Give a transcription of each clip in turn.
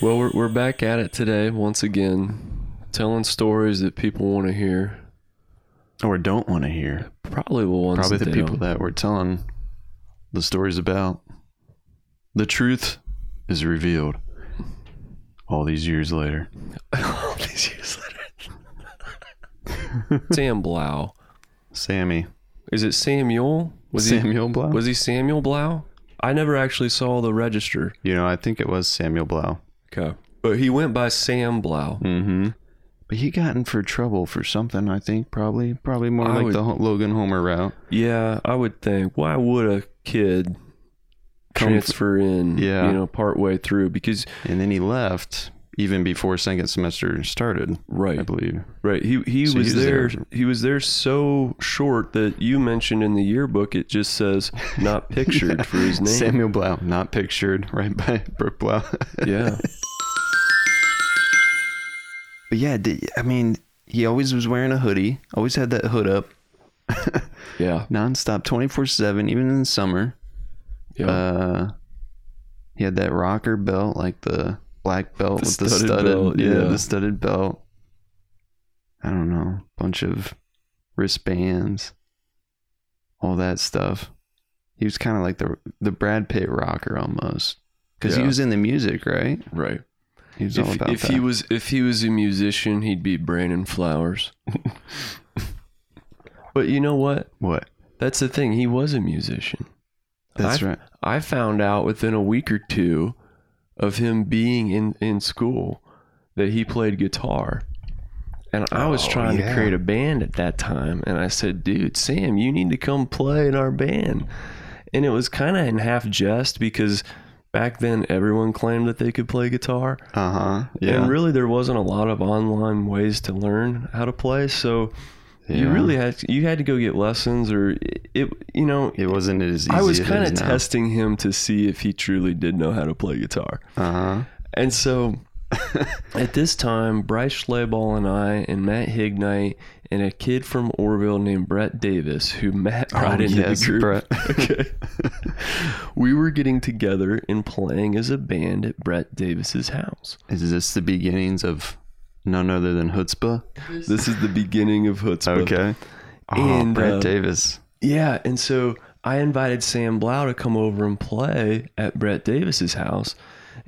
Well, we're we're back at it today once again, telling stories that people want to hear. Or don't want to hear. Probably the ones. Probably the people don't. that we're telling the stories about. The truth is revealed all these years later. All these years later. Sam Blau. Sammy. Is it Samuel? Was he Samuel Blau? was he Samuel Blau? I never actually saw the register. you know, I think it was Samuel Blau. Okay. But he went by Sam Blau. Mm-hmm. But he got in for trouble for something, I think, probably. Probably more I like would- the Logan Homer route. Yeah, I would think. Why would a kid Come f- transfer in, Yeah. you know, part way through? Because And then he left even before second semester started, right, I believe. right. He he So was there. there. He was there so short that you mentioned in the yearbook it just says not pictured for his name. Samuel Blau, not pictured, right by Brooke Blau. Yeah. But yeah, I mean, he always was wearing a hoodie, always had that hood up, Yeah. nonstop, 24 7, even in the summer. Yeah. Uh, he had that rocker belt, like the black belt The with the studded belt, yeah, yeah. the studded belt. I don't know, bunch of wristbands, all that stuff. He was kind of like the the Brad Pitt rocker almost, because he was in the music, right? right. He was all If, about if that. he was if he was a musician, he'd be Brandon Flowers. but you know what? what? That's the thing. He was a musician. That's I, right. I found out within a week or two of him being in, in school that he played guitar. And I was Oh, trying yeah. to create a band at that time. And I said, dude, Sam, you need to come play in our band. And it was kind of in half jest because back then everyone claimed that they could play guitar. Uh huh. Yeah. And really, there wasn't a lot of online ways to learn how to play. So you really had to, you had to go get lessons or it, it you know, It wasn't as easy. I was kind of is now. testing him to see if he truly did know how to play guitar. Uh-huh. And so at this time, Bryce Schleball and I and Matt Hignite and a kid from Orrville named Brett Davis, who Matt brought Oh, into yes, the group. Brett. okay. we were getting together and playing as a band at Brett Davis's house. Is this the beginnings of none other than Chutzpah? This is the beginning of Chutzpah. Okay. Oh, And, Brett uh, Davis. Yeah, and so I invited Sam Blau to come over and play at Brett Davis's house,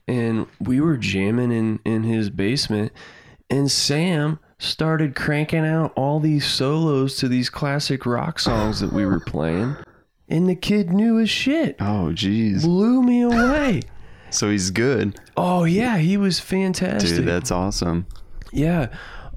and we were jamming in in his basement, and Sam started cranking out all these solos to these classic rock songs that we were playing, and the kid knew his shit. Oh, jeez. Blew me away. So he's good. Oh yeah, he was fantastic. Dude, that's awesome. yeah.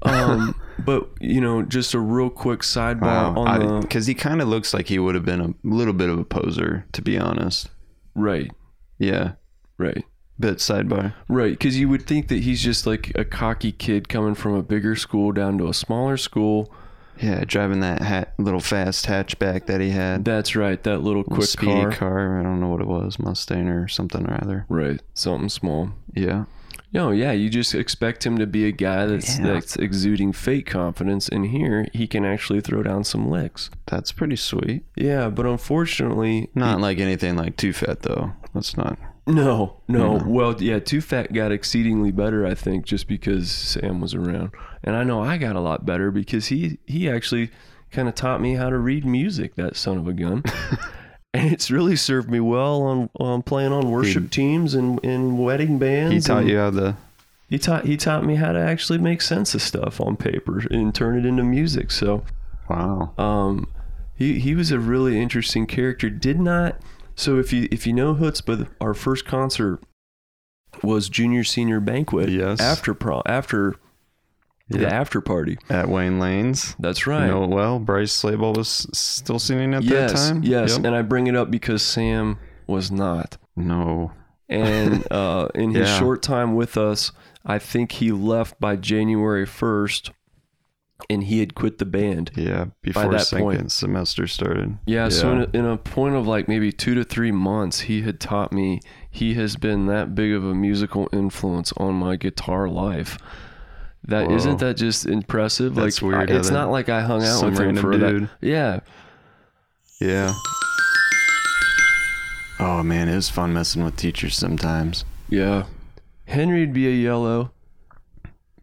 Um, but you know, just a real quick sidebar Wow. on the Because he kind of looks like he would have been a little bit of a poser, to be honest. right, Yeah. right. Bit sidebar. Right, because you would think that he's just like a cocky kid coming from a bigger school down to a smaller school. Yeah, driving that hat, little fast hatchback that he had. That's right, that little Little quick car. car. I don't know what it was, Mustang or something or other. Right, something small. Yeah. No, yeah, you just expect him to be a guy that's Yeah. that's exuding fake confidence, and here he can actually throw down some licks. That's pretty sweet. Yeah, but unfortunately, Not like anything like Too Fat, though. That's not. No, no. No. Well, yeah, Too Fat got exceedingly better, I think, just because Sam was around, and I know I got a lot better because he he actually kind of taught me how to read music. That son of a gun. And it's really served me well on, on playing on worship teams and in wedding bands. He taught and- you how to. He taught he taught me how to actually make sense of stuff on paper and turn it into music. So Wow. um, he he was a really interesting character. Did not so if you if you know Chutzpah, our first concert was junior senior banquet. Yes. After prom after the after party. At Wayne Lane's. That's You right. know it well. Bryce Slayball was still singing at yes, that time. yes, Yep. and I bring it up because Sam was not. No. And uh, in his Yeah. short time with us, I think he left by January first, and he had quit the band. Yeah. Before that second point. semester started. Yeah, so in a, in a point of like maybe two to three months, he had taught me. He has been that big of a musical influence on my guitar life. That not that just impressive? That's like weird I- it's not like I hung out with him for dude. that. Yeah, Yeah. Oh man, it was fun messing with teachers sometimes. yeah, Henry'd be a yellow.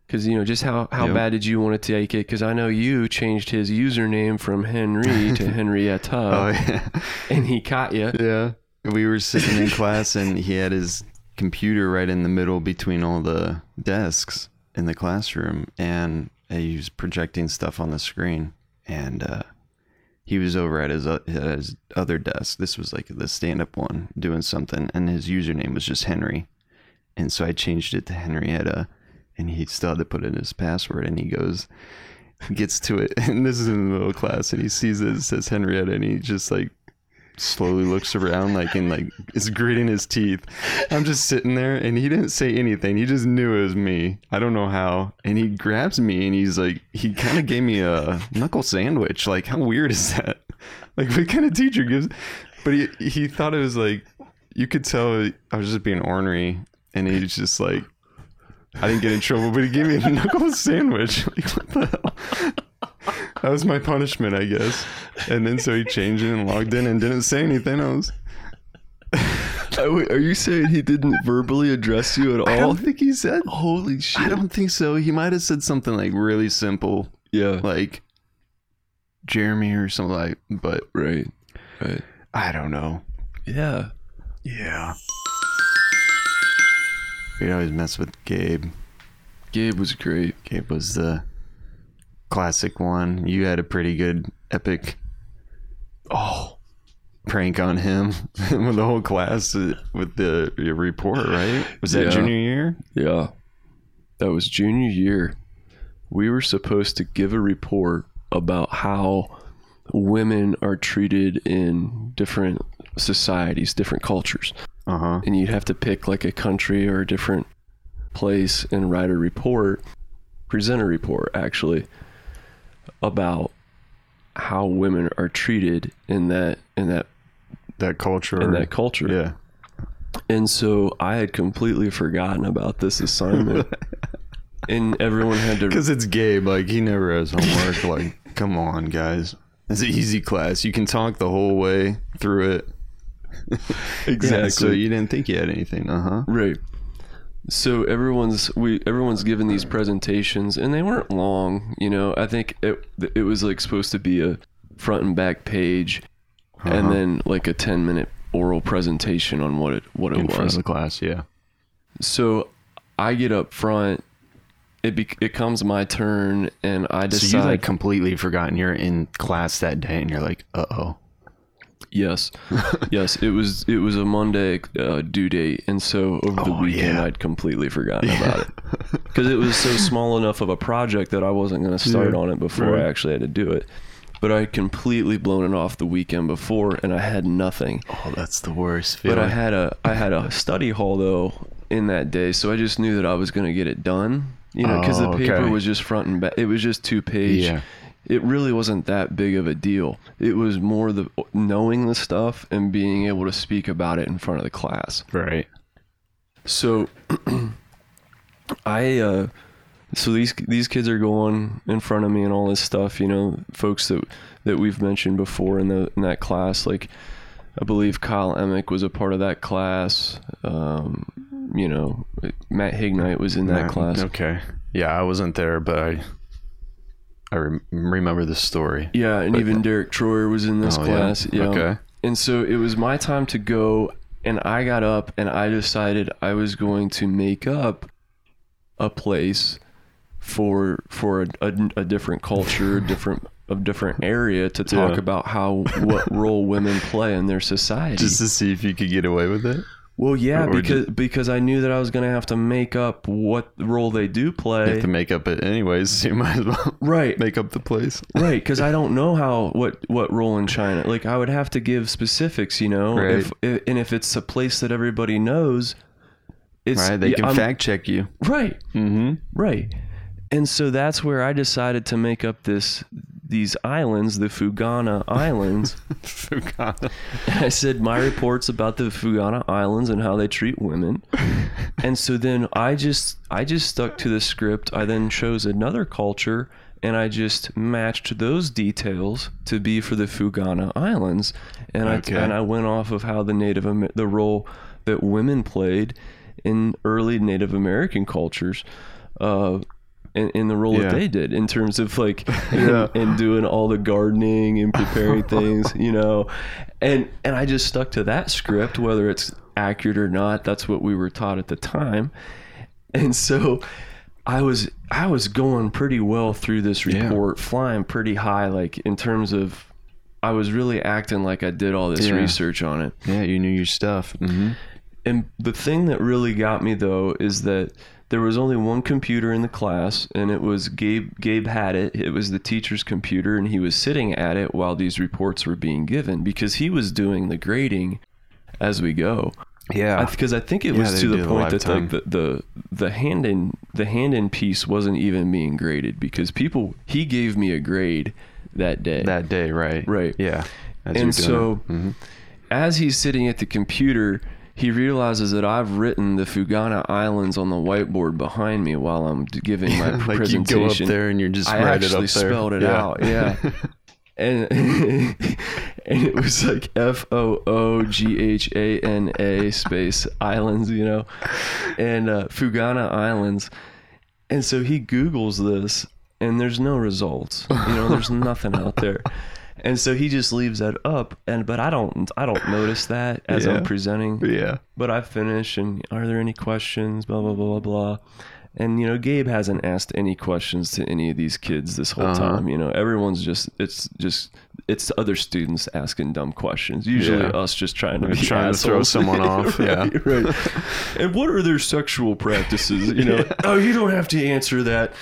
Cause you know just how how Yep. bad did you want to take it? Cause I know you changed his username from Henry to Henrietta, oh yeah. and he caught you. Yeah. We were sitting in class and he had his computer right in the middle between all the desks in the classroom and he was projecting stuff on the screen and uh, he was over at his, uh, his other desk. This was like the stand up one doing something and his username was just Henry. And so I changed it to Henrietta and he still had to put in his password and he goes, gets to it and this is in the middle of class and he sees it, it says Henrietta and he just like slowly looks around like and like is gritting his teeth. I'm just sitting there and he didn't say anything. He just knew it was me. I don't know how. And he grabs me and he's like he kind of gave me a knuckle sandwich. Like how weird is that? Like what kind of teacher gives but he he thought it was like you could tell I was just being ornery and he was just like I didn't get in trouble, but he gave me a knuckle sandwich. Like what the hell? That was my punishment, I guess. And then so he changed it and logged in and didn't say anything else. Oh, wait, Are you saying he didn't verbally address you at all? I don't think he said. Holy shit! I don't think so. He might have said something like really simple, Yeah. like Jeremy or something like. But Right. Right. I don't know. Yeah. Yeah. We always mess with Gabe. Gabe was great. Gabe was the classic one. You had a pretty good epic Oh. prank on him with the whole class uh, with the your report, right? Was that Yeah. junior year? Yeah. That was junior year. We were supposed to give a report about how women are treated in different societies, different cultures. Uh huh. And you'd have to pick like a country or a different place and write a report, present a report actually, about how women are treated in that in that That culture. in that culture. Yeah. And so I had completely forgotten about this assignment. and everyone had to Because it's Gabe. Like, he never has homework. like, come on, guys. It's an easy class. You can talk the whole way through it. Exactly Yeah, so you didn't think you had anything. Uh huh. right. So everyone's we everyone's given these presentations and they weren't long, you know. I think it it was like supposed to be a front and back page and Uh-huh. then like a 10 minute oral presentation on what it what it In front was. of the class, yeah. So I get up front it be, it comes my turn and I decide So you like completely forgotten you're in class that day and you're like, uh oh. Yes, yes. It was it was a Monday uh, due date, and so over the Oh, weekend yeah. I'd completely forgotten about it because it was so small enough of a project that I wasn't going to start Yeah, on it before right. I actually had to do it. But I had completely blown it off the weekend before, and I had nothing. Oh, that's the worst But. I had a I had a study hall though in that day, so I just knew that I was going to get it done. You know, because Oh, the paper okay. was just front and back. It was just two page Yeah. It really wasn't that big of a deal. It was more the knowing the stuff and being able to speak about it in front of the class. Right. So I uh so these these kids are going in front of me and all this stuff, you know, folks that that we've mentioned before in the in that class like I believe Kyle Emick was a part of that class. Um, you know, Matt Hignite was in that Right, class. Okay. Yeah, I wasn't there, but I I rem- remember the story. Yeah, and But- even Derek Troyer was in this Oh, class. Yeah. Okay. And so it was my time to go, and I got up and I decided I was going to make up a place for for a, a, a different culture, different a different area to talk Yeah. about how what role women play in their society. Just to see if you could get away with it. Well, yeah, or because because I knew that I was going to have to make up what role they do You play. have to make up it anyways, so you might as well right. make up the place. right because i don't know how what what role in china like i would have to give specifics you know Right. if, if and if it's a place that everybody knows it's Right? They can I'm- fact check you. right Mm-hmm. right and so that's where i decided to make up this these islands the fugana islands Fugana. i said my reports about the fugana islands and how they treat women and so then i just i just stuck to the script i then chose another culture and i just matched those details to be for the fugana islands and Okay. i and i went off of how the native Amer- the role that women played in early Native American cultures. Uh, in, in the role Yeah. that they did in terms of like Yeah. and doing all the gardening and preparing things you know and and i just stuck to that script whether it's accurate or not that's what we were taught at the time and so i was i was going pretty well through this Yeah. report flying pretty high like in terms of i was really acting like i did all this Yeah. research on it Yeah, you knew your stuff. Mm-hmm. and the thing that really got me though is that there was only one computer in the class and it was Gabe Gabe had it. It was the teacher's computer and he was sitting at it while these reports were being given because he was doing the grading as we go. Yeah. Because I, think it Yeah, was to the point that like the, the the hand in the hand in piece wasn't even being graded because people he gave me a grade that day. that day, right? Right. Yeah. As And so-. Mhm. as he's sitting at the computer, he realizes that I've written the Fugana Islands on the whiteboard behind me while I'm giving my like you presentation. go up there and you're just I write it up there. spelled it Yeah. out, yeah. and and it was like F O O G H A N A space islands, you know, and uh, Fugana Islands. And so he Googles this, and there's no results. You know, there's nothing out there. And so he just leaves that up, and but I don't I don't notice that as Yeah. I'm presenting. yeah. But I finish, and are there any questions? Blah blah blah blah blah. And you know, Gabe hasn't asked any questions to any of these kids this whole Uh-huh. time. You know, everyone's just it's just it's other students asking dumb questions. Usually Yeah. us just trying to trying to throw someone off, yeah. right, right. And what are their sexual practices? You know, oh, you don't have to answer that.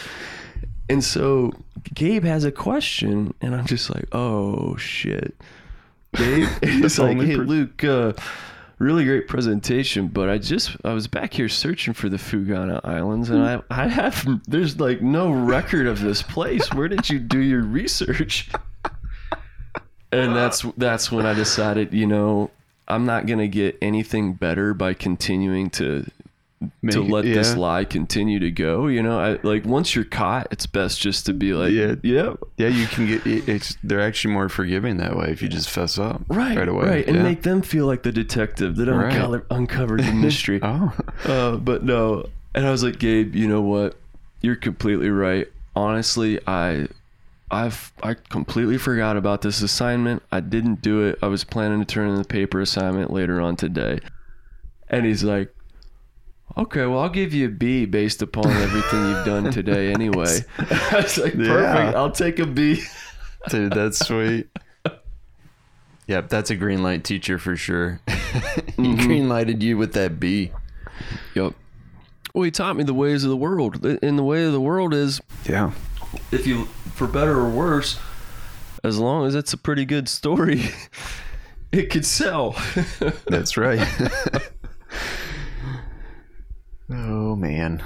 And so Gabe has a question, and I'm just like, oh shit. Gabe is like, hey per- Luke, uh, really great presentation, but I just I was back here searching for the Fugana Islands, and I I have there's like no record of this place. Where did you do your research? And that's that's when I decided, you know, I'm not gonna get anything better by continuing to to Make- let this lie continue to go. You know, I like once you're caught, it's best just to be like, Yeah. yeah, Yeah, you can get it- it's they're actually more forgiving that way if you just fess up right, right away. right, and yeah. make them feel like the detective that Right. uncovered, uncovered the mystery. Oh. uh, but no, and I was like, Gabe, you know what? You're completely right. Honestly, I. I've I completely forgot about this assignment. I didn't do it. I was planning to turn in the paper assignment later on today. And he's like, "Okay, well, I'll give you a B based upon everything you've done today anyway." I was like, "Perfect. Yeah. I'll take a B. Dude, that's sweet. Yep, that's a green light teacher for sure. he mm-hmm. green lighted you with that B. Yep. Well, he taught me the ways of the world. And the way of the world is Yeah. if you for better or worse as long as it's a pretty good story it could sell That's right. Oh man.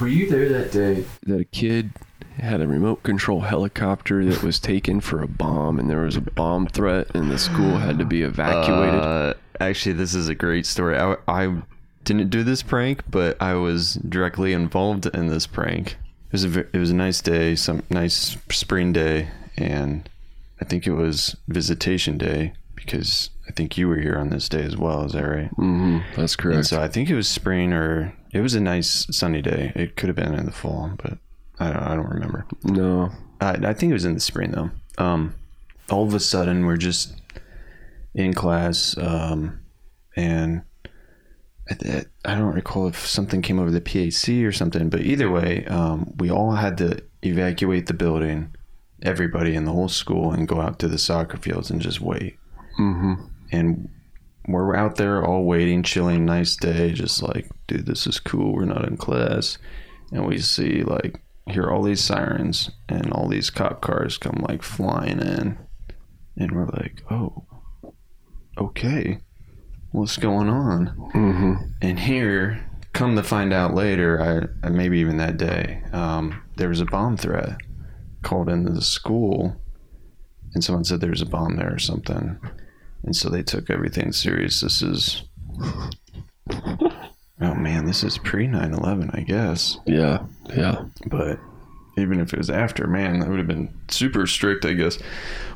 were you there that day that a kid had a remote control helicopter that was taken for a bomb and there was a bomb threat and the school had to be evacuated Uh, actually, this is a great story. I, I didn't do this prank, but I was directly involved in this prank. It was a it was a nice day, some nice spring day, and I think it was visitation day because I think you were here on this day as well. Is that right? hmm that's And correct so I think it was spring or it was a nice sunny day. It could have been in the fall, but I don't, I don't remember. no I, I think it was in the spring though. Um, all of a sudden, we're just in class, um, and I, I don't recall if something came over the PAC or something, but either way, um, we all had to evacuate the building, everybody in the whole school, and go out to the soccer fields and just wait. Hmm And we're out there all waiting, chilling, nice day, just like, dude, this is cool. We're not in class. And we see, like, hear all these sirens and all these cop cars come, like, flying in. And we're like, oh, okay. What's going on? hmm And here, come to find out later, I, maybe even that day, um, there was a bomb threat called into the school, and someone said there was a bomb there or something, and so they took everything serious. This is, oh man, this is pre 9/11, I guess. yeah yeah But even if it was after, man, that would have been super strict, I guess.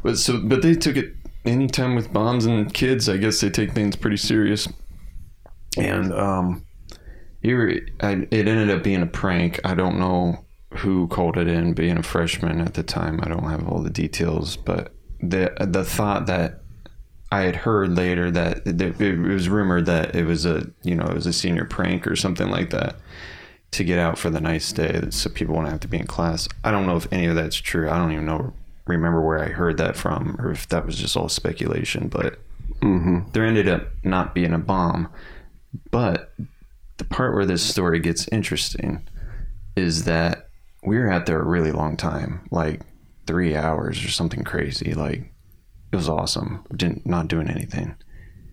But so, but they took it anytime with bombs and kids, I guess they take things pretty serious. And um, here I, it ended up being a prank. I don't know who called it in. Being a freshman at the time, I don't have all the details, but the the thought that I had heard later that it, was rumored that it was a you know it was a senior prank or something like that to get out for the nice day so people won't have to be in class. I don't know if any of that's true. I don't even know remember where I heard that from or if that was just all speculation, but Mm-hmm. there ended up not being a bomb. But the part where this story gets interesting is that we were out there a really long time, like three hours or something crazy. Like it was awesome. Didn't not doing anything.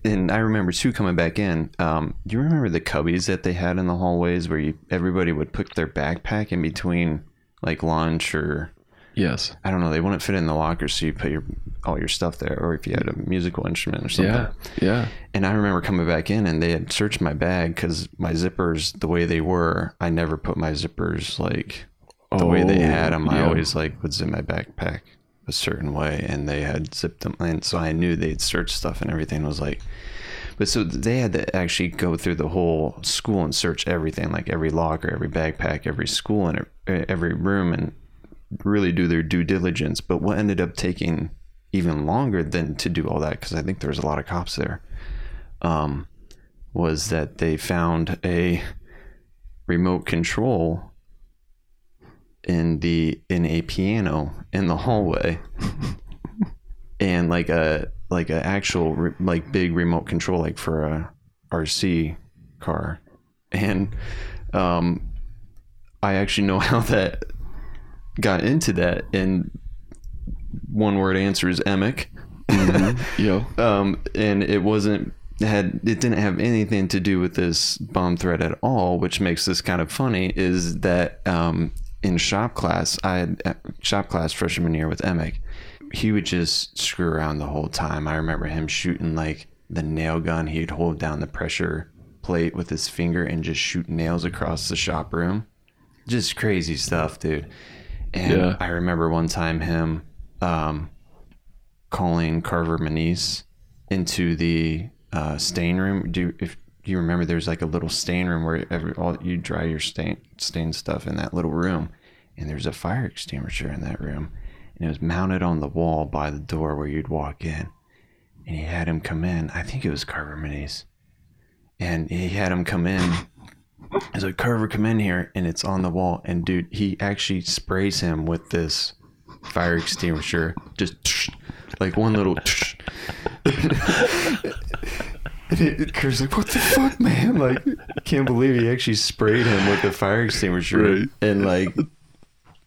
And I remember too coming back in. Um, do you remember the cubbies that they had in the hallways where you, everybody would put their backpack in between like lunch or Yes. I don't know, they wouldn't fit in the locker, so you put your all your stuff there, or if you had a musical instrument or something. Yeah. Yeah. And I remember coming back in, and they had searched my bag because my zippers, the way they were, I never put my zippers like the way they Oh, had them. I always like would zip my backpack a certain way, and they had zipped them, and so I knew they'd search stuff and everything was like. But so they had to actually go through the whole school and search everything, like every locker, every backpack, every school, and every room, and really do their due diligence. But what ended up taking even longer than to do all that, because I think there was a lot of cops there, um, was that they found a remote control in the in a piano in the hallway, and like a like a actual re- like big remote control like for a RC car, and um, I actually know how that got into that and one word answer is Emick Yo. um, and it wasn't had it didn't have anything to do with this bomb threat at all which makes this kind of funny is that um, in shop class i had uh, shop class freshman year with Emick he would just screw around the whole time i remember him shooting like the nail gun he'd hold down the pressure plate with his finger and just shoot nails across the shop room just crazy stuff dude and Yeah. I remember one time him um, calling Carver Manise into the uh, stain room. Do if you remember? There's like a little stain room where every all you dry your stain stain stuff in that little room, and there's a fire extinguisher in that room, and it was mounted on the wall by the door where you'd walk in, and he had him come in. I think it was Carver Manise, and he had him come in. He's like, Carver, come in here, and it's on the wall. And dude, he actually sprays him with this fire extinguisher, just like one little. And it, Kurt's like, what the fuck, man? Like, can't believe he actually sprayed him with the fire extinguisher, Right. and like,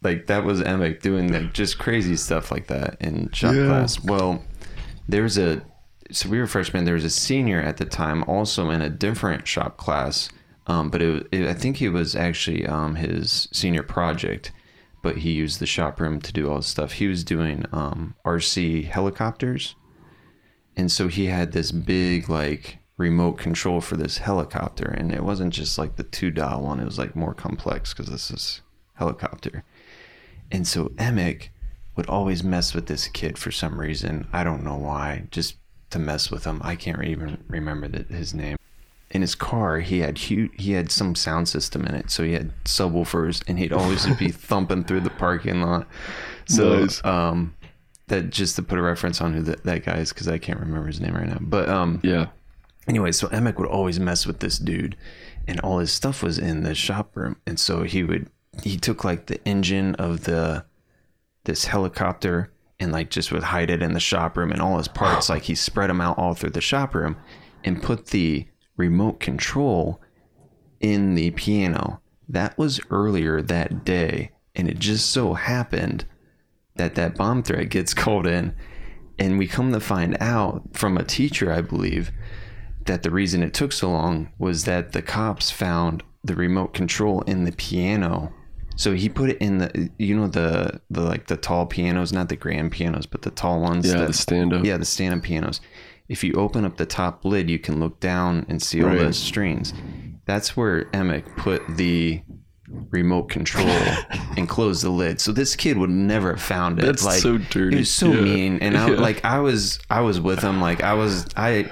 like that was Emick doing like just crazy stuff like that in shop Yeah. class. Well, there's a so we were freshmen. There was a senior at the time, also in a different shop class, um, but it, it, I think it was actually um, his senior project. But he used the shop room to do all this stuff. He was doing um, RC helicopters, and so he had this big like remote control for this helicopter, and it wasn't just like the two dial one. It was like more complex because this is helicopter. And so Emick would always mess with this kid for some reason. I don't know why. Just to mess with him. I can't even remember the, his name. In his car, he had huge, he had some sound system in it, so he had subwoofers, and he'd always be thumping through the parking lot. So, Nice. um, that just to put a reference on who that, that guy is, because I can't remember his name right now. But um, Yeah. anyway, so Emick would always mess with this dude, and all his stuff was in the shop room. And so he would he took like the engine of the this helicopter and like just would hide it in the shop room and all his parts like he spread them out all through the shop room and put the remote control in the piano. That was earlier that day, and it just so happened that that bomb threat gets called in, and we come to find out from a teacher, I believe, that the reason it took so long was that the cops found the remote control in the piano. So he put it in the, you know, the the like the tall pianos, not the grand pianos, but the tall ones. Yeah. that- The stand up. yeah, the stand-up pianos. If you open up the top lid, you can look down and see all Right. those strings. That's where Emick put the remote control and close the lid. So this kid would never have found it. That's like so dirty. It was so Yeah. mean. And I Yeah. like I was I was with him. Like I was I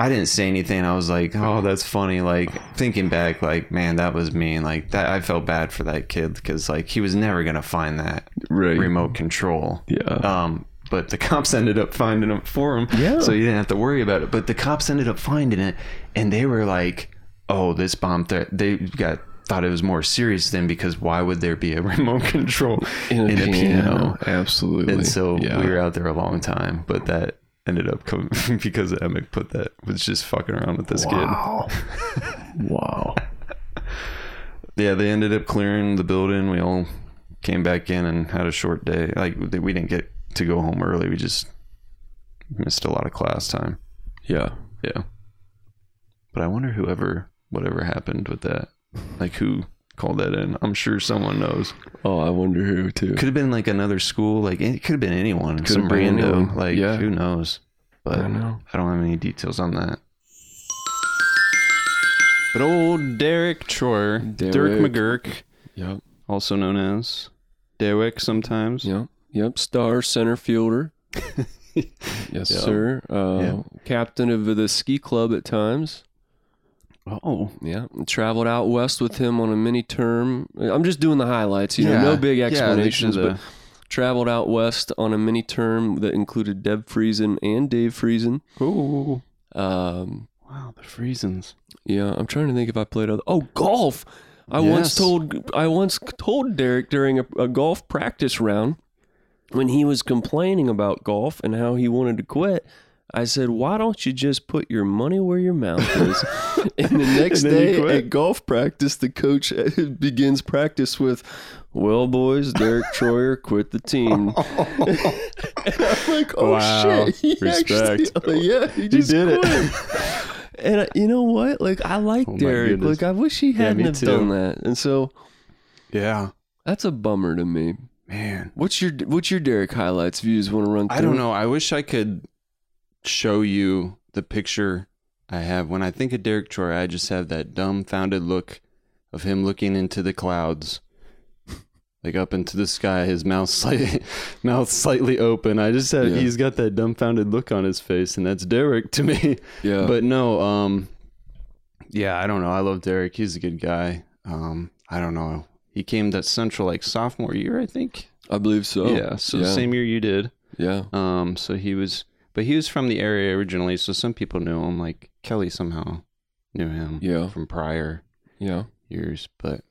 I didn't say anything. I was like, "Oh, that's funny." Like thinking back, like, man, that was mean. Like that, I felt bad for that kid because like he was never gonna find that Right. remote control. Yeah. Um, but the cops ended up finding it for him. Yeah. So you didn't have to worry about it. But the cops ended up finding it, and they were like, "Oh, this bomb threat." They got thought it was more serious than because why would there be a remote control in a, piano. Absolutely. And so yeah. we were out there a long time, but that ended up coming because Emick put that was just fucking around with this kid. Wow. wow. Yeah, they ended up clearing the building. We all came back in and had a short day. Like we didn't get to go home early. We just missed a lot of class time. Yeah. Yeah. But I wonder whoever whatever happened with that. Like who called that in? I'm sure someone knows. Oh, I wonder who too. Could have been like another school. Like it could have been anyone. Could some have been rando. anyone. Like Yeah. who knows? But I don't know. I don't have any details on that. But old Derek Troyer, Derek Derek. McGurk, Yep. also known as Derek sometimes. Yep. Yep. Star center fielder. yes, Yeah. sir. Uh, Yeah. Captain of the ski club at times. Oh, Yeah. Traveled out west with him on a mini term. I'm just doing the highlights. You know, no big explanations, the- but traveled out west on a mini term that included Deb Friesen and Dave Friesen. Ooh. Um, Wow, the Friesens. yeah, I'm trying to think if I played other. Oh, golf. I once told I once told Derek during a, a golf practice round when he was complaining about golf and how he wanted to quit. I said, "Why don't you just put your money where your mouth is?" and the next And day at golf practice, the coach uh, begins practice with, "Well, boys, Derek Troyer quit the team." and I'm like, "Oh Wow. shit!" He Respect. actually- oh, yeah, he just did it. quit. And I, you know what? Like I like Oh Derek. Like I wish he hadn't me have too. done that. And so Yeah, that's a bummer to me. man. What's your What's your Derek highlights views? Want to run? Through? I don't know. I wish I could show you the picture I have. When I think of Derek Troyer, I just have that dumbfounded look of him looking into the clouds, like up into the sky, his mouth slightly, mouth slightly open. I just have, Yeah. he's got that dumbfounded look on his face, and that's Derek to me. Yeah, But no, um, yeah, I don't know. I love Derek. He's a good guy. Um, I don't know. He came to Central like sophomore year, I think. I believe so. yeah, so yeah. same year you did. Yeah, Um, so he was, but he was from the area originally, so some people knew him. Like Kelly somehow knew him Yeah. from prior yeah. years, but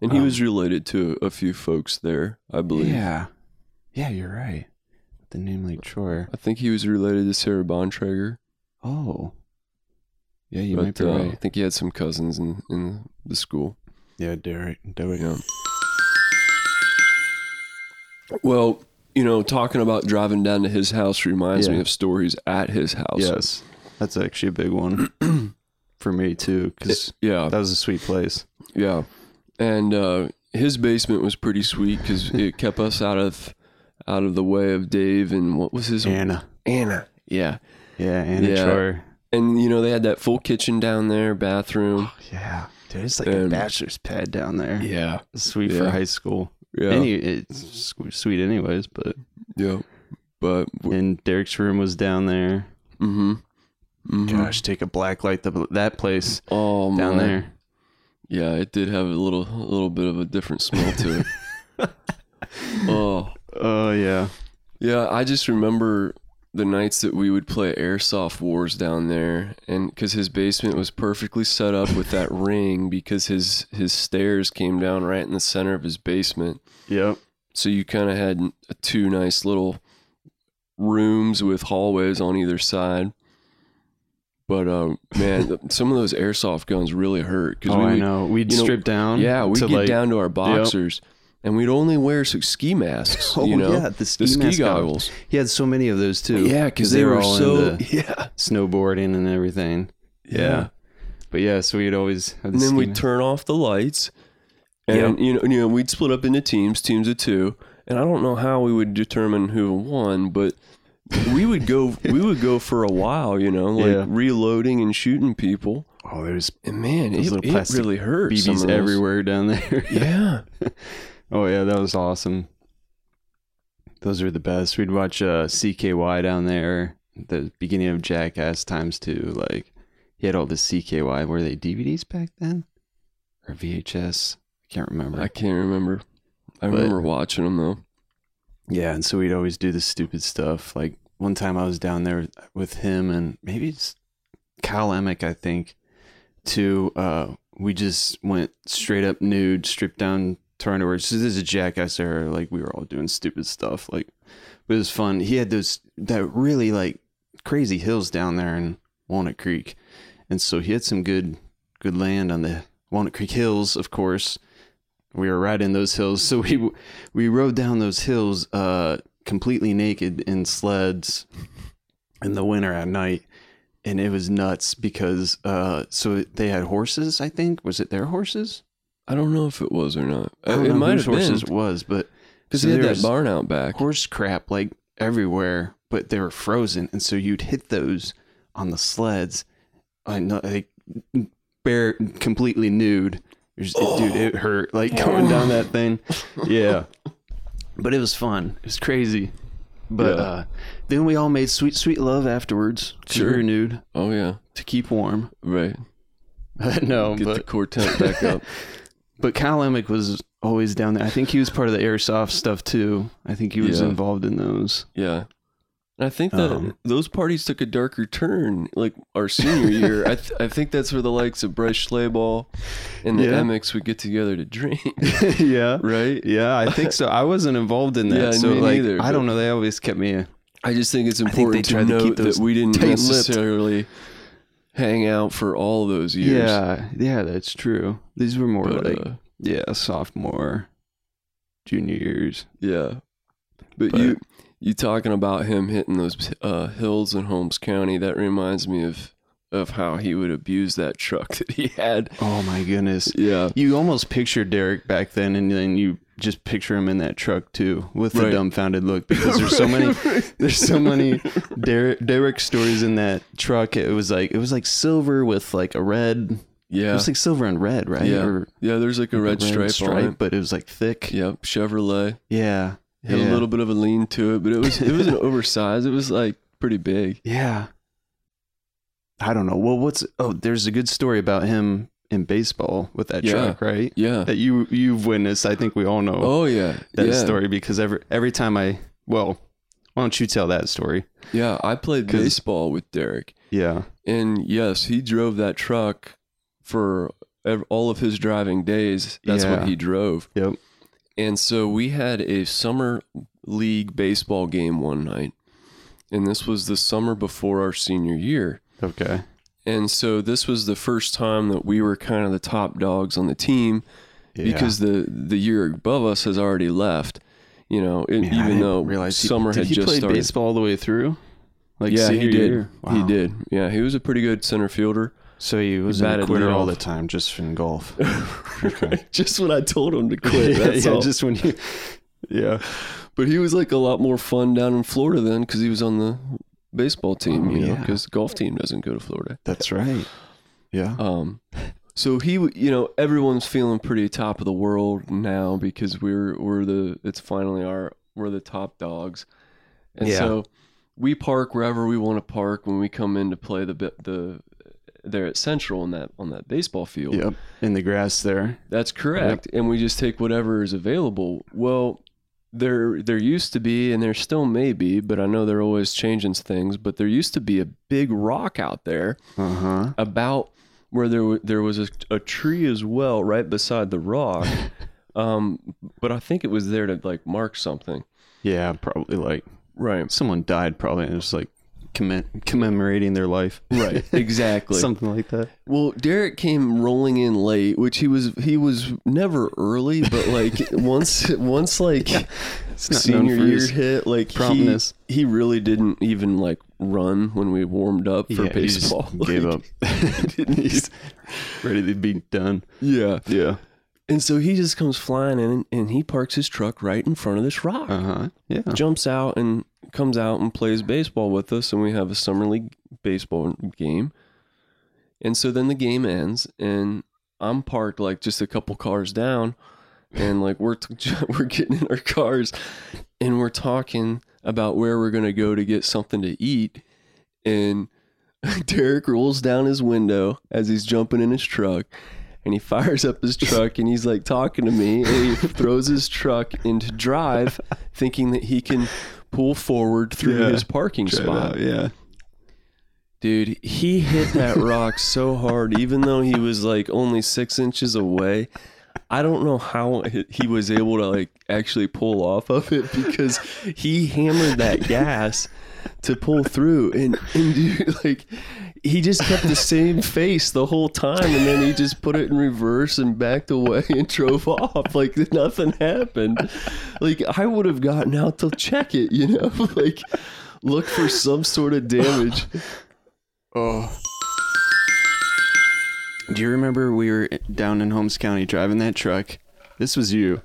And he Um, was related to a few folks there, I believe. yeah, yeah, you're right. The name like Troyer. I think he was related to Sarah Bontrager. Oh, yeah, you might be uh, right. I think he had some cousins in in the school. Yeah, Derek, Derek. Yeah. Well, you know, talking about driving down to his house reminds me of stories at his house. Yes, that's actually a big one for me too, because Yeah. that was a sweet place. Yeah, and uh, his basement was pretty sweet because it kept us out of out of the way of Dave and what was his Anna, Anna. Yeah, yeah, Anna Yeah. Troyer. and you know they had that full kitchen down there, bathroom. Yeah, dude, it's like And- a bachelor's pad down there. Yeah, Sweet Yeah. for high school. Yeah, Any, it's sweet anyways, but yeah. But and Derek's room was down there. mm-hmm. mm-hmm. Gosh, take a black light the, that place oh down my. there. Yeah, it did have a little a little bit of a different smell to it. oh. Oh yeah, Yeah, I just remember the nights that we would play airsoft wars down there and because his basement was perfectly set up with that ring because his his stairs came down right in the center of his basement yep. so you kind of had two nice little rooms with hallways on either side but uh, man some of those airsoft guns really hurt Oh, we I know. We'd you know, strip down. yeah we get like, down to our boxers and we'd only wear ski masks Oh you know yeah, the ski, the ski goggles He had so many of those too. yeah because they, were, all so yeah snowboarding and everything. Yeah. But yeah, so we'd always have the and then we'd mask. turn off the lights and you know you know we'd split up into teams teams of two and i don't know how we would determine who won but we would go we would go for a while you know like Yeah. reloading and shooting people Oh, there's And man, it, it really hurt. BBs everywhere down there. Yeah. Oh yeah, that was awesome. Those are the best. We'd watch uh, CKY down there. The beginning of Jackass times two. Like he had all the CKY. Were they DVDs back then or VHS? I can't remember. I can't remember. I But- remember watching them though. Yeah, and so we'd always do the stupid stuff. Like one time I was down there with him and maybe it's Kyle Emick, I think, to uh we just went straight up nude, stripped down to our. So this is a jackass era, like we were all doing stupid stuff. Like it was fun. He had those that really like crazy hills down there in Walnut Creek. And so he had some good good land on the Walnut Creek Hills, of course. We were right in those hills. So we we rode down those hills uh completely naked in sleds in the winter at night and it was nuts because uh so they had horses i think was it their horses I don't know if it was or not. I don't it know might whose have horses been it was but because so he had there that was barn out back. horse crap like everywhere but they were frozen and so you'd hit those on the sleds i know like bare completely nude It was- it- dude it hurt like going down that thing yeah but it was fun it was crazy but Yeah. uh then we all made sweet sweet love afterwards 'cause we Sure. were nude Oh yeah, to keep warm right. no Get the but core temp back up. but Kyle Emick was always down there i think he was part of the airsoft stuff too i think he was Yeah. involved in those Yeah. I think that Um, those parties took a darker turn, like our senior year. I th- I think that's where the likes of Bryce Schlaball and the Yeah. Emicks would get together to drink, yeah right? Yeah, I think so. I wasn't involved in that, Yeah, so me like neither, I don't know. They always kept me. I just think it's important they to to keep note those that we didn't necessarily hang out for all those years. Yeah, yeah, that's true. These were more But, like uh, yeah, sophomore, junior years. Yeah. But, But- you you talking about him hitting those uh, hills in Holmes County, that reminds me of of how he would abuse that truck that he had. Oh my goodness, Yeah. you almost picture Derek back then, and then you just picture him in that truck too, with the Right. dumbfounded look because there's so many. There's so many Derek, Derek stories in that truck. It was like it was like silver with like a red. Yeah. It was like silver and red, right? Yeah. Or Yeah, there's like a red, stripe, on it. but it was like thick. Yep, Chevrolet. Yeah. Had yeah. a little bit of a lean to it, but it was it wasn't oversized. It was like pretty big. Yeah. I don't know. Well, what's oh, there's a good story about him in baseball with that Yeah. truck, right? Yeah. That you you've witnessed. I think we all know Oh yeah. that yeah. story because every every time I well, why don't you tell that story? Yeah, I played baseball with Derek. Yeah. And yes, he drove that truck for ev- all of his driving days. That's Yeah. what he drove. Yep. And so we had a summer league baseball game one night. And this was the summer before our senior year. Okay. And so this was the first time that we were kind of the top dogs on the team Yeah. because the the year above us has already left. You know, it, Man, even though realize he- summer did had he just play started. baseball all the way through? Like yeah, he did. year? He did. Yeah, he was a pretty good center fielder. So he was a batted quitter all the time, just in golf. Okay. just when I told him to quit. yeah, yeah, just when you. Yeah. But he was like a lot more fun down in Florida then because he was on the baseball team, Oh, you know, yeah. because the golf team doesn't go to Florida. That's right. Yeah. Um, so he, you know, everyone's feeling pretty top of the world now because we're we're the it's finally our we're the top dogs, and Yeah. so we park wherever we want to park when we come in to play the the there at Central in that on that baseball field. Yep. In the grass there. That's correct. And we just take whatever is available. Well, there there used to be and there still may be, but I know they're always changing things, but there used to be a big rock out there Uh huh. about where there there was a, a tree as well right beside the rock. um but I think it was there to like mark something. Yeah, probably like Right. someone died probably and it was like commem- commemorating their life. Right. Exactly. Something like that. Well, Derek came rolling in late, which he was he was never early, but like once once like known senior year hit, like he, promptness. he really didn't even like run when we warmed up for Yeah, he just baseball. gave up. didn't He's ready to be done. Yeah. Yeah. And so he just comes flying in and he parks his truck right in front of this rock. Uh huh. Yeah. Jumps out and comes out and plays baseball with us and we have a summer league baseball game. And so then the game ends, and I'm parked like just a couple cars down, and like we're t- we're getting in our cars, and we're talking about where we're gonna go to get something to eat, and Derek rolls down his window as he's jumping in his truck. And he fires up his truck and he's like talking to me and he throws his truck into drive thinking that he can pull forward through Yeah. his parking Try spot. yeah. Dude, he hit that rock so hard, even though he was like only six inches away. I don't know how he- he was able to like actually pull off of it because he hammered that gas to pull through, and and dude, like he just kept the same face the whole time, and then he just put it in reverse and backed away and drove off like nothing happened. Like I would have gotten out to check it, you know, like look for some sort of damage. Oh. Do you remember we were down in Holmes County driving that truck? This was you.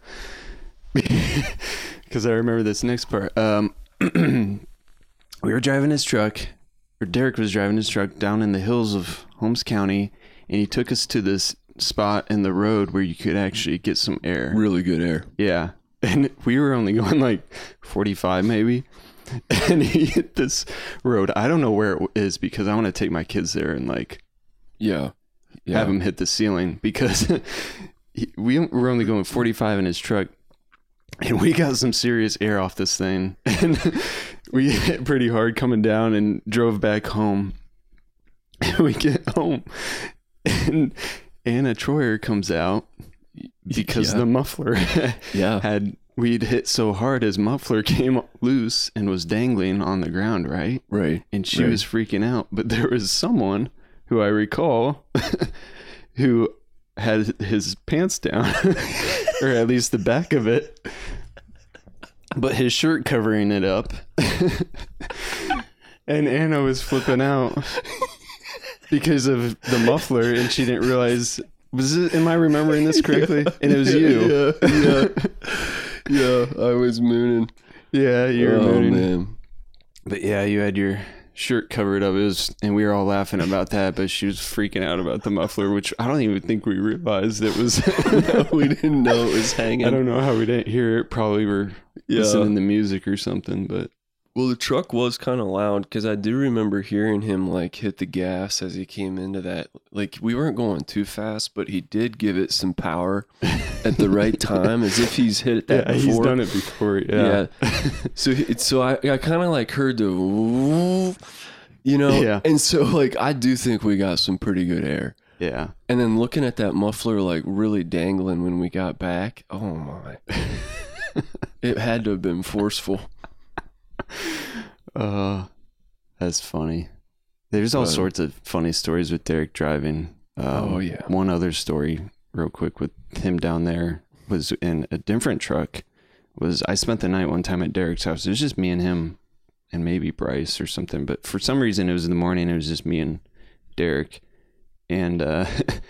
Because I remember this next part. Um, we were driving his truck, or Derek was driving his truck down in the hills of Holmes County, and he took us to this spot in the road where you could actually get some air. Really good air. Yeah. And we were only going like 45 maybe. And he hit this road. I don't know where it is because I want to take my kids there and like Yeah. Yeah. have them hit the ceiling because he, we were only going 45 in his truck. And we got some serious air off this thing. And we hit pretty hard coming down and drove back home. And we get home and Anna Troyer comes out because Yeah. the muffler yeah. had we'd hit so hard his muffler came loose and was dangling on the ground, right? Right. And she Right. was freaking out. But there was someone who I recall who had his pants down, or at least the back of it, but his shirt covering it up. and Anna was flipping out because of the muffler, and she didn't realize. Was it? Am I remembering this correctly? And it was you. Yeah. Yeah. yeah. I was mooning. Yeah, you were oh, mooning. man. But yeah, you had your shirt covered up. It was, and we were all laughing about that. But she was freaking out about the muffler, which I don't even think we realized it was. no, we didn't know it was hanging. I don't know how we didn't hear it. Probably were Yeah. listening to music or something. But Well, the truck was kind of loud because I do remember hearing him like hit the gas as he came into that. Like we weren't going too fast, but he did give it some power at the right time, as if he's hit that yeah, before. he's done it before. Yeah, So so I, I kind of like heard the, you know, Yeah. and so like I do think we got some pretty good air. yeah. And then looking at that muffler like really dangling when we got back, oh my. it had to have been forceful. Uh, that's funny. There's all But- sorts of funny stories with Derek driving. Um, Oh, yeah. One other story, real quick, with him down there was in a different truck. Was I spent the night one time at Derek's house? It was just me and him, and maybe Bryce or something. But for some reason, it was in the morning. It was just me and Derek, and uh,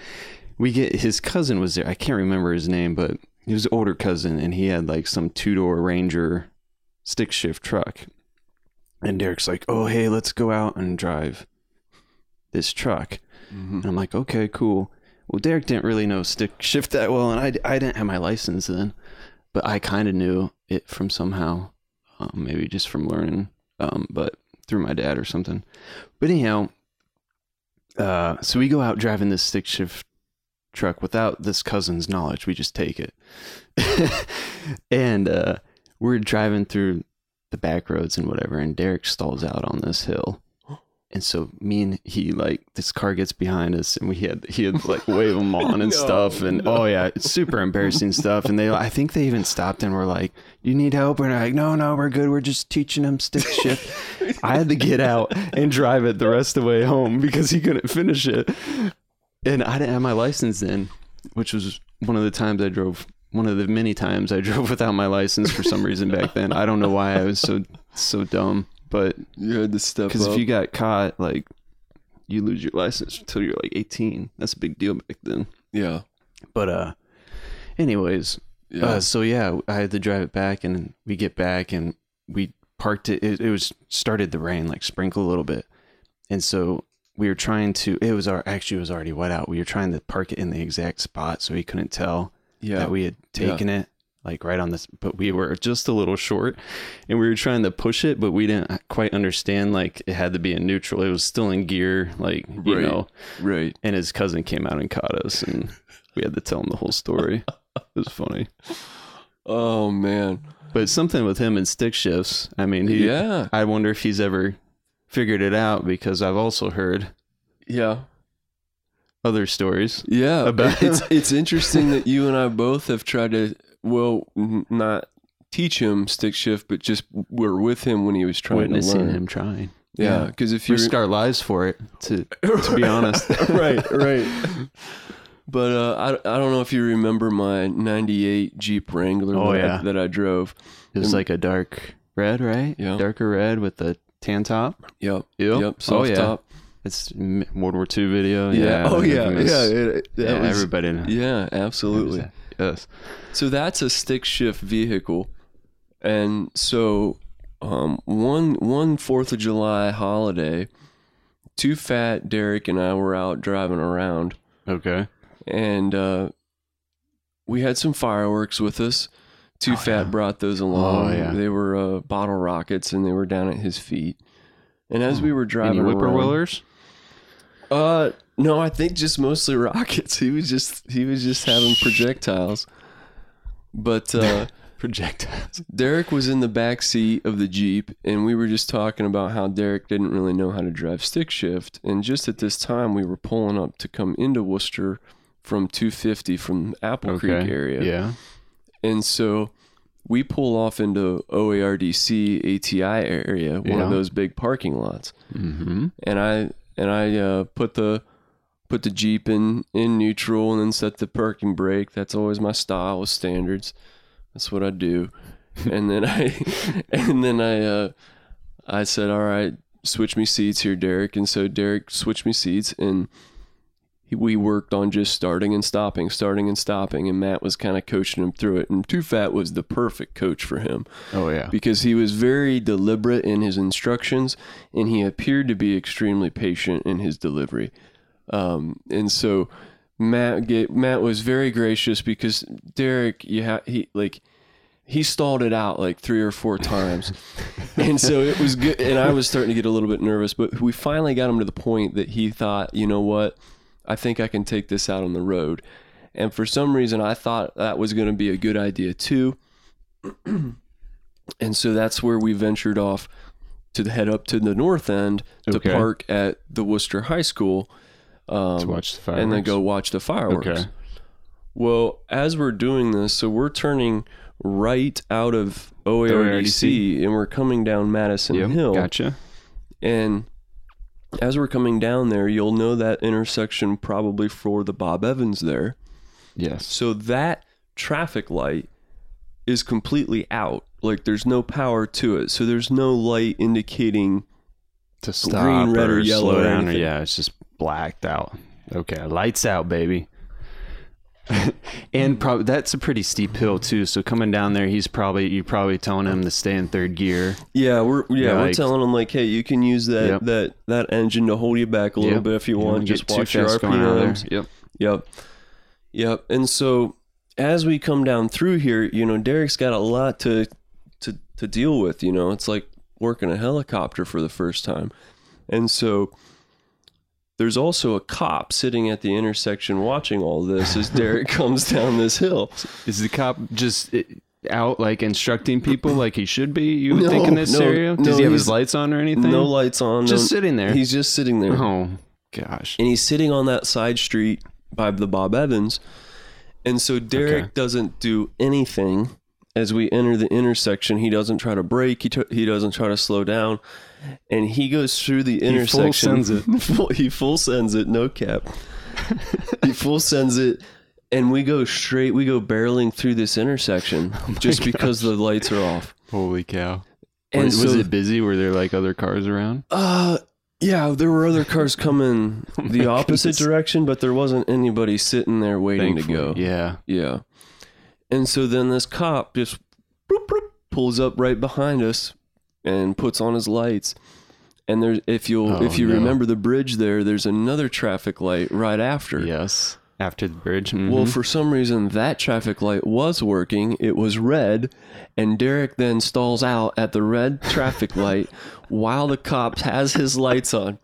we get his cousin was there. I can't remember his name, but he was an older cousin, and he had like some two door Ranger stick shift truck. And Derek's like, "Oh, hey, let's go out and drive this truck." Mhm. And I'm like, "Okay, cool." Well, Derek didn't really know stick shift that well, and I, I didn't have my license then, but I kind of knew it from somehow, um, maybe just from learning, um, but through my dad or something. But anyhow, uh, so we go out driving this stick shift truck without this cousin's knowledge. We just take it, and uh, we're driving through the back roads and whatever, and Derek stalls out on this hill. And so me and he like this car gets behind us and we had he had like wave them on and No, stuff and no. oh yeah it's super embarrassing stuff. And they I think they even stopped and were like you need help? And they're like no no we're good. We're just teaching them stick shift. I had to get out and drive it the rest of the way home because he couldn't finish it. And I didn't have my license then which was one of the times I drove one of the many times I drove without my license for some reason back then I don't know why I was so so dumb but You had to step because if you got caught, like, you lose your license until you're like 18. That's a big deal back then. yeah. But uh, anyways, Yeah. uh, so yeah, I had to drive it back, and we get back, and we parked it. It, it was started to rain, like sprinkle a little bit, and so we were trying to. It was our actually it was already wet out. We were trying to park it in the exact spot so he couldn't tell Yeah. that we had taken it like right on this. But we were just a little short, and we were trying to push it, but we didn't quite understand like it had to be in neutral. It was still in gear, like you Right. know. right. And his cousin came out and caught us, and we had to tell him the whole story. it was funny. Oh man. But something with him and stick shifts. I mean, he, yeah. I wonder if he's ever figured it out because I've also heard Yeah. Other stories. Yeah. About- it's it's interesting that you and I both have tried to well n- not teach him stick shift, but just were with him when he was trying to Witnessing learn. him trying. Yeah, because if you risk our lives for it. To to be honest, right, right. But uh, I, I don't know if you remember my '98 Jeep Wrangler Oh, that, yeah. I, that I drove. it was like a dark red, right? Yeah. darker red with the tan top. Yep, Yep. yep, Oh, yeah. top. It's World War II video. Yeah. oh yeah, yeah. It, yeah, was- everybody. knows. yeah, absolutely. Yes. So that's a stick shift vehicle, and so um, one one Fourth of July holiday, too fat Derek and I were out driving around, Okay. and uh, we had some fireworks with us. Too Oh, fat yeah. brought those along. Oh, yeah. They were uh, bottle rockets, and they were down at his feet. And as we were driving Any around, whippoorwillers? Uh, no, I think just mostly rockets. He was just he was just having projectiles. But uh, Projectiles. Derek was in the back seat of the Jeep, and we were just talking about how Derek didn't really know how to drive stick shift. And just at this time, we were pulling up to come into Wooster from 250 from Apple Okay. Creek area. Yeah. And so we pull off into OARDC ATI area, one Yeah. of those big parking lots Mm-hmm. and I and I uh, put the put the Jeep in in neutral and then set the parking brake. That's always my style with standards. That's what I do. and then I and then I uh, I said, "All right, switch me seats here, Derek." And so Derek switched me seats and we worked on just starting and stopping, starting and stopping, and Matt was kind of coaching him through it. And Too Fat was the perfect coach for him Oh yeah. because he was very deliberate in his instructions and he appeared to be extremely patient in his delivery. Um, and so Matt get, Matt was very gracious because Derek, you ha- he like he stalled it out like three or four times, and so it was good. And I was starting to get a little bit nervous, but we finally got him to the point that he thought, you know what, I think I can take this out on the road. And for some reason, I thought that was going to be a good idea too. And so that's where we ventured off to head up to the north end to Okay. park at the Wooster High School um, to watch the fireworks. and then go watch the fireworks. Okay. Well, as we're doing this, so we're turning right out of OARDC and we're coming down Madison Yep. Hill. Gotcha. And as we're coming down there, you'll know that intersection probably for the Bob Evans there. Yes. So that traffic light is completely out. Like there's no power to it. So there's no light indicating To stop green, red, or yellow slow or down. anything. yeah, it's just blacked out. Okay, lights out, baby. and probably that's a pretty steep hill too. So coming down there, he's probably you're probably telling him to stay in third gear. Yeah, we're yeah, we're telling him like, hey, you can use that Yep. that that engine to hold you back a little Yep. bit if you, don't want. Just watch your fast going out there. RPMs. Yep. Yep. Yep. And so as we come down through here, you know, Derek's got a lot to to to deal with, you know. It's like working a helicopter for the first time. And so there's also a cop sitting at the intersection watching all this as Derek comes down this hill. Is the cop just uh, out like instructing people like he should be? You would No, think in this no, scenario? Does no, he have his lights on or anything? No lights on. just sitting there. He's just sitting there. oh gosh. and he's sitting on that side street by the Bob Evans. And so Derek Okay. doesn't do anything as we enter the intersection. He doesn't try to brake. He, t- he doesn't try to slow down. And he goes through the full intersection. sends it. Full- he full sends it, no cap. he full sends it. And we go straight, we go barreling through this intersection just because the lights are off. Holy cow. And was, so, was it busy? Were there like other cars around? Uh, yeah, there were other cars coming Oh the opposite goodness. direction, but there wasn't anybody sitting there waiting to go. Yeah. Yeah. And so then this cop just pulls up right behind us and puts on his lights. and there's if you'll Oh, if you no. remember the bridge there, there's another traffic light right after. Yes. After the bridge. Well, mhm. for some reason, that traffic light was working. It was red, and Derek then stalls out at the red traffic light while the cop has his lights on.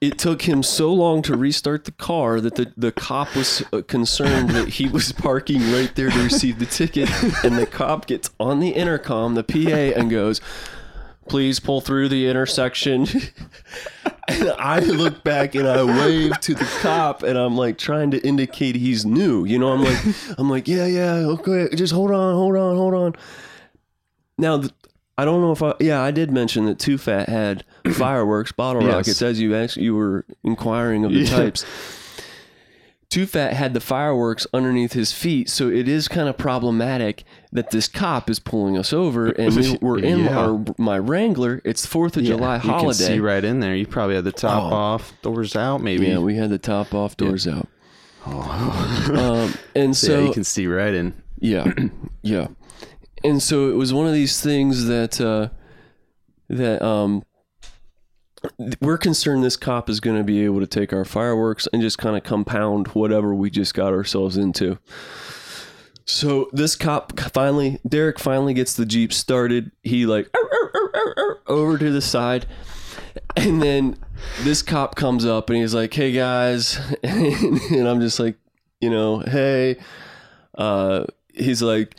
It took him so long to restart the car that the, the cop was uh, concerned that he was parking right there to receive the ticket. And the cop gets on the intercom, the PA, and goes, Please pull through the intersection. And I look back and I wave to the cop and I'm like trying to indicate he's new. You know, I'm like, I'm like, yeah, yeah, okay, just hold on, hold on, hold on. Now, I don't know if I, yeah, I did mention that Too Fat had fireworks, bottle Yes. rockets, as you asked, you were inquiring of the Yeah. types. Too Fat had the fireworks underneath his feet, so it is kind of problematic that this cop is pulling us over, and we, we're in Yeah. our my Wrangler. It's Fourth of Yeah, July you can holiday. see right in there. You probably had the top Oh. off, doors out, maybe. Yeah, we had the top off, doors out. um, and So, yeah, you can see right in. yeah, yeah, and so it was one of these things that uh, that um, we're concerned this cop is going to be able to take our fireworks and just kind of compound whatever we just got ourselves into. So this cop finally, Derek finally gets the jeep started. He like over to the side, and then this cop comes up and he's like, "Hey guys," and I'm just like, you know, hey. Uh, he's like,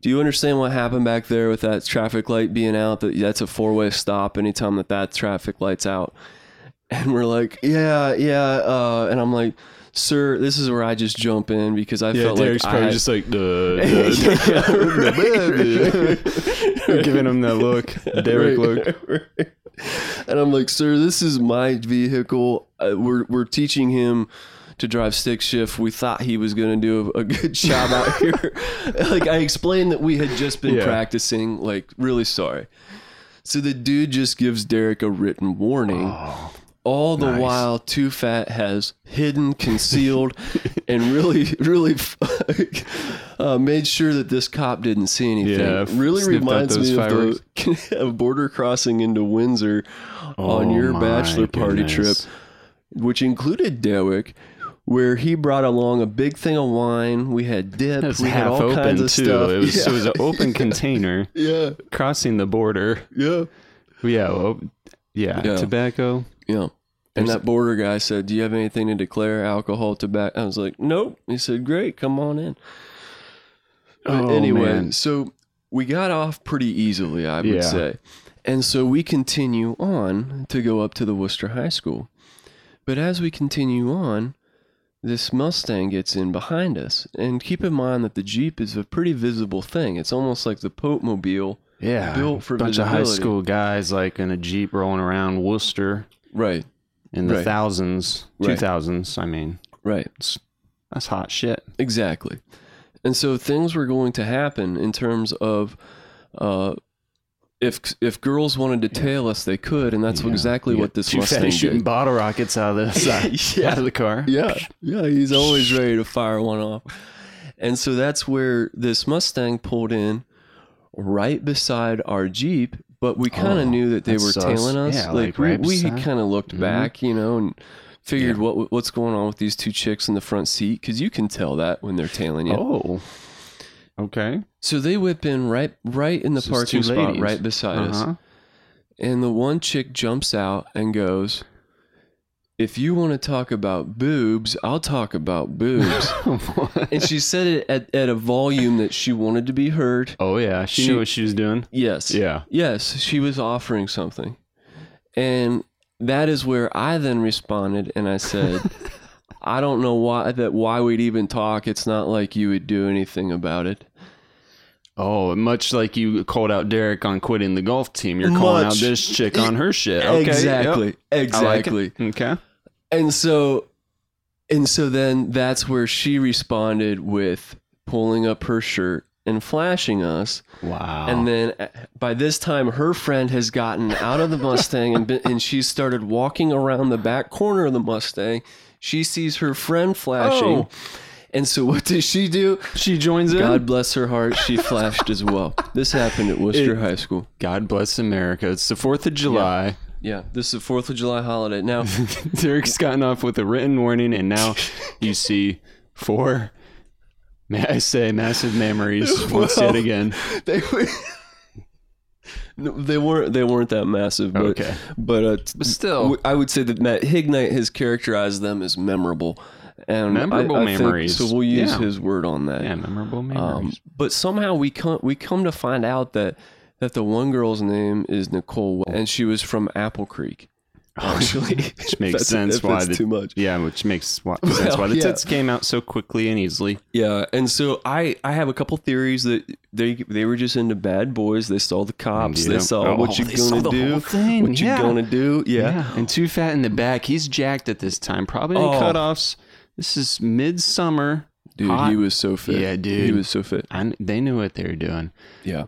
"Do you understand what happened back there with that traffic light being out? That that's a four way stop anytime that that traffic light's out." And we're like, "Yeah, yeah," uh, and I'm like. Sir, this is where I just jump in because I felt like I just like, duh. giving him that look, Derek look. and I'm like, sir, this is my vehicle. Uh, we're we're teaching him to drive stick shift. We thought he was going to do a, a good job out here. like I explained that we had just been Yeah. practicing. Like, really sorry. So the dude just gives Derek a written warning. all the Oh, nice. while, Too Fat has hidden, concealed, and really, really uh, made sure that this cop didn't see anything. Yeah, really reminds me of the of border crossing into Windsor on Oh your my bachelor party goodness. trip, which included Derek. Where he brought along a big thing of wine, we had dip, It was we had all open kinds of too. stuff. It was yeah. it was an open container yeah, crossing the border. yeah, Yeah, well, yeah, Yeah. tobacco. yeah. And that border guy said, "Do you have anything to declare? Alcohol, tobacco?" I was like, "Nope." He said, "Great, come on in." But Oh, anyway, man. so we got off pretty easily, I would Yeah. say. And so we continue on to go up to the Wooster High School. But as we continue on, this Mustang gets in behind us. And keep in mind that the Jeep is a pretty visible thing. It's almost like the Pope Mobile. Yeah, Built for a bunch of high school guys like in a jeep rolling around Wooster Right, in the Right. thousands, Right. two thousands. I mean, right. that's hot shit. Exactly. And so things were going to happen in terms of uh, if if girls wanted to tail us, they could, and that's Yeah. exactly You what got this two Mustang fatties shooting did. bottle rockets out of the side, Yeah. out of the car. Yeah, yeah, he's always ready to fire one off. And so that's where this Mustang pulled in right beside our Jeep, but we kind of Oh, knew that they were sus. tailing us. Yeah, like, like we, right we had kind of looked Mhm. back, you know, and figured Yeah. what what's going on with these two chicks in the front seat because you can tell that when they're tailing you. Oh, okay. So they whip in right right in the So parking spot ladies. right beside us. Uh-huh. And the one chick jumps out and goes, If you want to talk about boobs, I'll talk about boobs. and she said it at, at a volume that she wanted to be heard. oh yeah, she, She- knew what she was doing. Yes. Yeah. Yes, she was offering something. And that is where I then responded and I said, I don't know why that why we'd even talk. It's not like you would do anything about it. Oh, much like you called out Derek on quitting the golf team, you're calling out this chick on her shit. Okay, exactly. yep. I like Exactly. Okay. And so and so then that's where she responded with pulling up her shirt and flashing us. Wow. And then uh, by this time her friend has gotten out of the Mustang and been, and she started walking around the back corner of the Mustang. She sees her friend flashing. Oh. And so what does she do? she joins in. God bless her heart, she flashed as well. This happened at Wooster It- High School. God bless America. It's the 4th of July. Yeah, this is the Fourth of July holiday. Now, Derek's gotten off with a written warning, and now you see four. May I say, massive memories once yet again. they were. No, they weren't. They weren't that massive. But, Okay. but, uh, But still. I would say that Matt Hignite has characterized them as memorable, and Memorable I, I think- memories. so we'll use Yeah. his word on that. Yeah, memorable Um, memories. but somehow we come we come to find out that that the one girl's name is Nicole, and she was from Apple Creek. Actually, Which makes sense why the- too much. yeah, which makes why, sense why the yeah. tits came out so quickly and easily. Yeah, and so I I have a couple theories that they they were just into bad boys. They saw the cops. Yeah. They saw Oh, what you gonna do. What yeah. you gonna do? Yeah. And too fat in the back. He's jacked at this time. Probably in Oh. cutoffs. This is midsummer. Dude, Hot. he was so fit. Yeah, dude. He was so fit. I, they knew what they were doing. Yeah.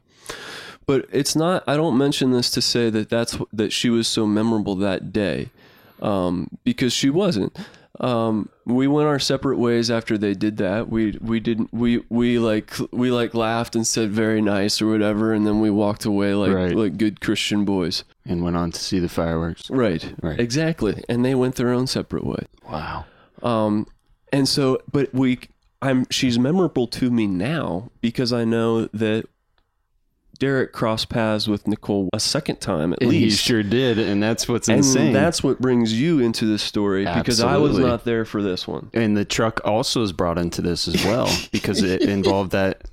But it's not I don't mention this to say that that's that she was so memorable that day. Um, because she wasn't. Um, we went our separate ways after they did that. We we didn't we we like we like laughed and said very nice or whatever and then we walked away like Right. like good Christian boys. And went on to see the fireworks. Right. Right. Exactly. And they went their own separate way. Wow. Um, and so, but we, I'm, she's memorable to me now because I know that Derek crossed paths with Nicole a second time at And he least. sure did. And that's what's and insane. that's what brings you into this story because I was not there for this one. And the truck also is brought into this as well because it involved that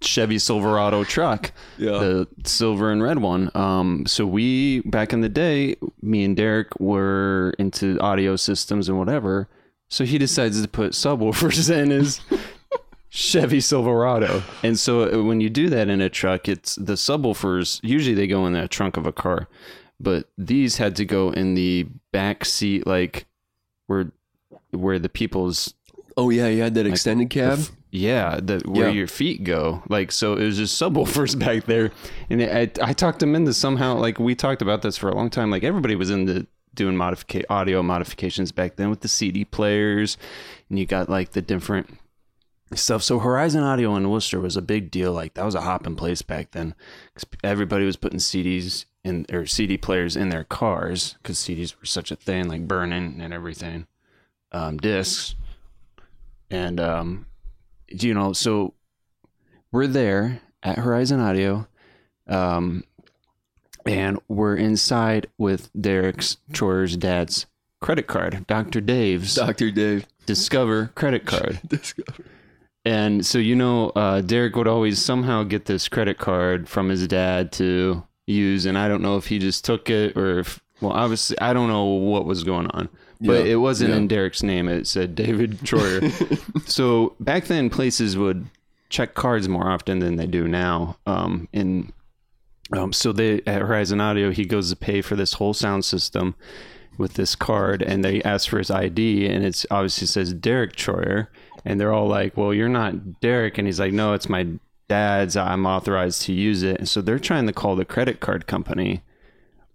Chevy Silverado truck, Yeah. the silver and red one. Um, so we back in the day, me and Derek were into audio systems and whatever. So he decides to put subwoofers in his Chevy Silverado. And so uh, when you do that in a truck, it's the subwoofers. Usually they go in the trunk of a car, but these had to go in the back seat, like where where the people's Oh yeah, you had that extended cab. yeah, the where Yeah. your feet go. Like so, it was just subwoofers back there, and I, I talked them into somehow. Like we talked about this for a long time. Like everybody was into doing modifica- audio modifications back then with the CD players, and you got like the different stuff. So Horizon Audio in Wooster was a big deal. Like that was a hopping place back then, 'Cause everybody was putting CDs in or CD players in their cars because CDs were such a thing, like burning and everything, um, discs, and um, you know, so we're there at Horizon Audio, um, and we're inside with Derek's Troyer's dad's credit card, Dr. Dave's Doctor Dave. Discover credit card. Discover. And so you know, uh, Derek would always somehow get this credit card from his dad to use, and I don't know if he just took it or if, well, obviously I don't know what was going on, but Yeah, it wasn't yeah. in Derek's name. It said David Troyer. so back then, places would check cards more often than they do now. Um, and um, so they at Horizon Audio, he goes to pay for this whole sound system with this card, and they ask for his ID, and it's obviously says Derek Troyer, and they're all like, "Well, you're not Derek," and he's like, "No, it's my dad's. I'm authorized to use it." And so they're trying to call the credit card company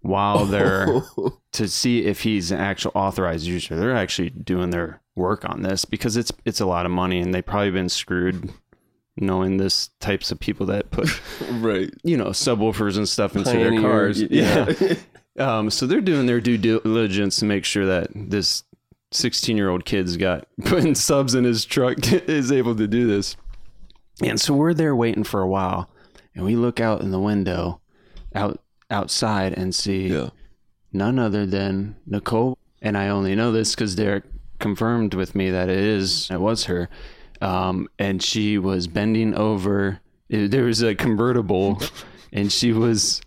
while they're to see if he's an actual authorized user. They're actually doing their work on this because it's it's a lot of money, and they've probably been screwed knowing this types of people that put right. you know subwoofers and stuff into their cars. Yeah. yeah. um, so they're doing their due diligence to make sure that this 16 year old kid's got putting subs in his truck is able to do this. And so we're there waiting for a while, and we look out in the window, out outside, and see Yeah. none other than Nicole. And I only know this because Derek confirmed with me that it is, it was her. Um, and she was bending over. it- there was a convertible, and she was.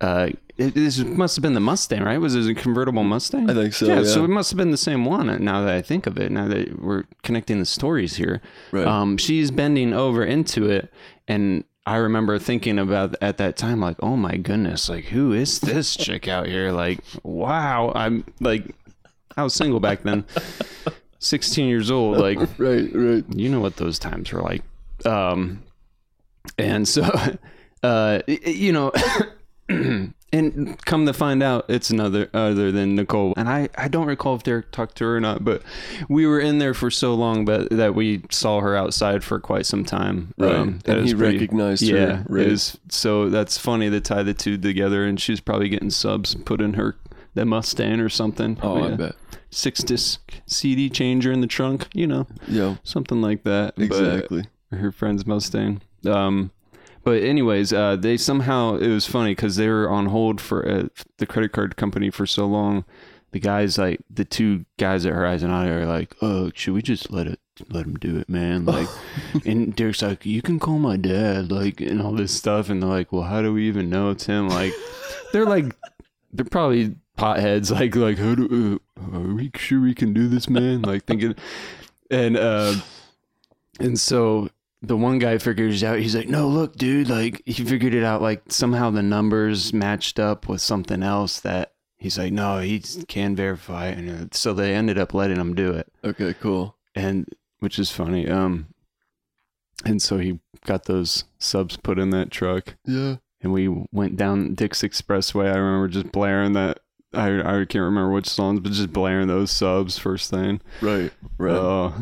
Uh, it, this must have been the Mustang, right? Was it a convertible Mustang? I think so, Yeah, so it must have been the same one. Now that I think of it, now that we're connecting the stories here, Right. um, she's bending over into it, and I remember thinking about at that time, like, oh my goodness, like who is this chick out here? Like, wow, I'm like, I was single back then, sixteen years old. Like, Right. Right. you know what those times were like. Um, and so, uh, you know, and come to find out, it's another other than Nicole. And I, I don't recall if Derek talked to her or not, but we were in there for so long, but that we saw her outside for quite some time. Right. Um, And he recognized her, Yeah, right. it so that's funny to tie the two together. And she's probably getting subs put in her that Mustang or something. Oh, I bet. Six disc CD changer in the trunk, you know, Yeah, something like that. But- exactly. her friend's Mustang. Um, but anyways, uh, they somehow it was funny because they were on hold for uh, the credit card company for so long. The guys like the two guys at Horizon Auto are like, "Oh, should we just let it let him do it, man?" Like, and Derek's like, "You can call my dad," like, and all this stuff. And they're like, "Well, how do we even know it's him?" Like, they're like, they're probably potheads. Like, like, how do uh, are we sure we can do this, man? Like thinking, and uh, and so the one guy figures out he's like no look dude like he figured it out like somehow the numbers matched up with something else that he's like no he can verify and uh, so they ended up letting him do it Okay, cool. and which is funny um and so he got those subs put in that truck Yeah. and we went down Dick's Expressway. I remember just blaring that. I I can't remember which songs, but just blaring those subs first thing. Right. Right. Oh,